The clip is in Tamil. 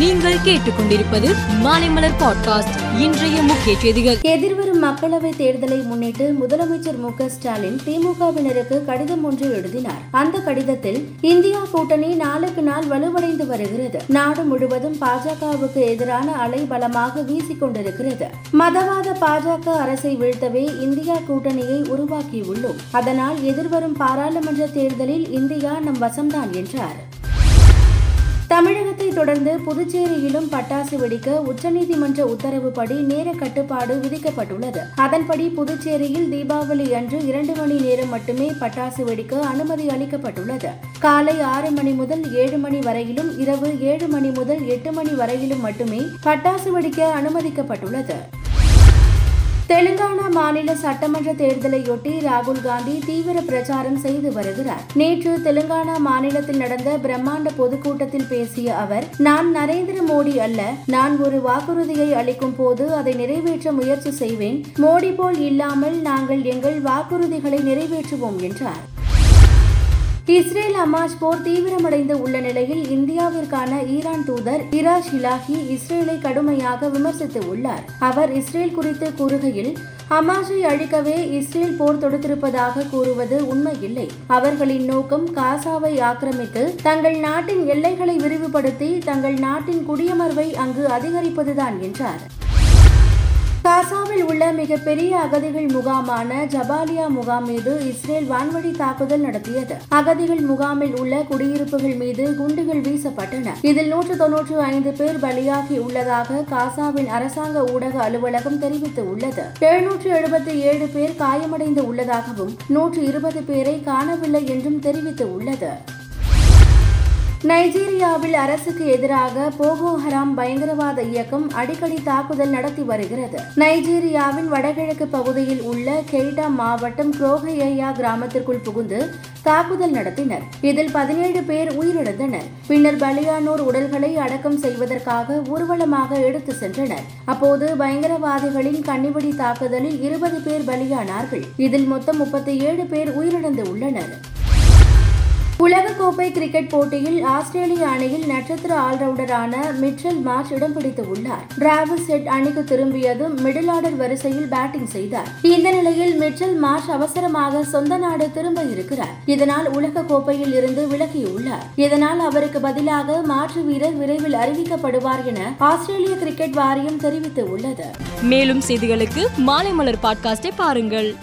நீங்கள் கேட்டுக்கொண்டிருப்பது மாலைமலர் பாட்காஸ்ட் இன்றைய முக்கிய செய்திகள். எதிர்வரும் மக்களவை தேர்தலை முன்னிட்டு முதலமைச்சர் மு ஸ்டாலின் திமுகவினருக்கு கடிதம் ஒன்று எழுதினார். அந்த கடிதத்தில் இந்தியா கூட்டணி நாளுக்கு நாள் வலுவடைந்து வருகிறது. நாடு முழுவதும் பாஜகவுக்கு எதிரான அலை பலமாக வீசிக் கொண்டிருக்கிறது மதவாத பாஜக அரசை வீழ்த்தவே இந்தியா கூட்டணியை உருவாக்கியுள்ளோம். அதனால் எதிர்வரும் பாராளுமன்ற தேர்தலில் இந்தியா நம் வசம்தான் என்றார். தமிழகத்தை தொடர்ந்து புதுச்சேரியிலும் பட்டாசு வெடிக்க உச்சநீதிமன்ற உத்தரவுப்படி நேர கட்டுப்பாடு விதிக்கப்பட்டுள்ளது. அதன்படி புதுச்சேரியில் தீபாவளி அன்று இரண்டு மணி நேரம் மட்டுமே பட்டாசு வெடிக்க அனுமதி அளிக்கப்பட்டுள்ளது. காலை ஆறு மணி முதல் ஏழு மணி வரையிலும் இரவு ஏழு மணி முதல் எட்டு மணி வரையிலும் மட்டுமே பட்டாசு வெடிக்க அனுமதிக்கப்பட்டுள்ளது. தெலுங்கானா மாநில சட்டமன்ற தேர்தலையொட்டி ராகுல் காந்தி தீவிர பிரச்சாரம் செய்து வருகிறார். நேற்று தெலுங்கானா மாநிலத்தில் நடந்த பிரம்மாண்ட பொதுக்கூட்டத்தில் பேசிய அவர் நான் நரேந்திர மோடி அல்ல நான் ஒரு வாக்குறுதியை அளிக்கும் போது அதை நிறைவேற்ற முயற்சி செய்வேன் மோடி போல் இல்லாமல் நாங்கள் எங்கள் வாக்குறுதிகளை நிறைவேற்றுவோம் என்றார். இஸ்ரேல் ஹமாஸ் போர் தீவிரமடைந்து உள்ள நிலையில் இந்தியாவிற்கான ஈரான் தூதர் இராஷ் இலாஹி இஸ்ரேலை கடுமையாக விமர்சித்து உள்ளார். அவர் இஸ்ரேல் குறித்து கூறுகையில் ஹமாஸை அழிக்கவே இஸ்ரேல் போர் தொடுத்திருப்பதாக கூறுவது உண்மையில்லை. அவர்களின் நோக்கம் காசாவை ஆக்கிரமித்து தங்கள் நாட்டின் எல்லைகளை விரிவுபடுத்தி தங்கள் நாட்டின் குடியமர்வை அங்கு அதிகரிப்பதுதான் என்றார். காசாவில் உள்ள மிகப்பெரிய அகதிகள் முகாமான ஜபாலியா முகாம் மீது இஸ்ரேல் வான்வழி தாக்குதல் நடத்தியது. அகதிகள் முகாமில் உள்ள குடியிருப்புகள் மீது குண்டுகள் வீசப்பட்டன. இதில் நூற்று தொன்னூற்று ஐந்து பேர் பலியாகி உள்ளதாக காசாவின் அரசாங்க ஊடக அலுவலகம் தெரிவித்து உள்ளது. எழுநூற்று எழுபத்தி ஏழு பேர் காயமடைந்து உள்ளதாகவும் நூற்று இருபது பேரை காணவில்லை என்றும் தெரிவித்து உள்ளது. நைஜீரியாவில் அரசுக்கு எதிராக போகோ ஹராம் பயங்கரவாத இயக்கம் அடிக்கடி தாக்குதல் நடத்தி வருகிறது. நைஜீரியாவின் வடகிழக்கு பகுதியில் உள்ள கெய்டா மாவட்டம் குரோகையா கிராமத்திற்குள் புகுந்து தாக்குதல் நடத்தினர். இதில் பதினேழு பேர் உயிரிழந்தனர். பின்னர் பலியானோர் உடல்களை அடக்கம் செய்வதற்காக ஊர்வலமாக எடுத்து சென்றனர். அப்போது பயங்கரவாதிகளின் கண்ணிவெடி தாக்குதலில் இருபது பேர் பலியானார்கள். இதில் மொத்தம் முப்பத்தி ஏழு பேர் உயிரிழந்து உள்ளனர். கோப்பை கிரிக்கெட் போட்டியில் ஆஸ்திரேலிய அணியில் நட்சத்திர ஆல்ரவுண்டரான மிட்சல் மார்ச் இடம் பிடித்து உள்ளார். டிராவிஸ் செட் அணிக்கு திரும்பியதும் மிடில் ஆர்டர் வரிசையில் பேட்டிங் செய்தார். இந்த நிலையில் மிச்சல் மார்ச் அவசரமாக சொந்த நாடு திரும்ப இருக்கிறார். இதனால் உலக கோப்பையில் இருந்து விலகியுள்ளார் இதனால் அவருக்கு பதிலாக மாற்று வீரர் விரைவில் அறிவிக்கப்படுவார் என ஆஸ்திரேலிய கிரிக்கெட் வாரியம் தெரிவித்து உள்ளது. மேலும் செய்திகளுக்கு மாலை மலர் பாட்காஸ்டை பாருங்கள்.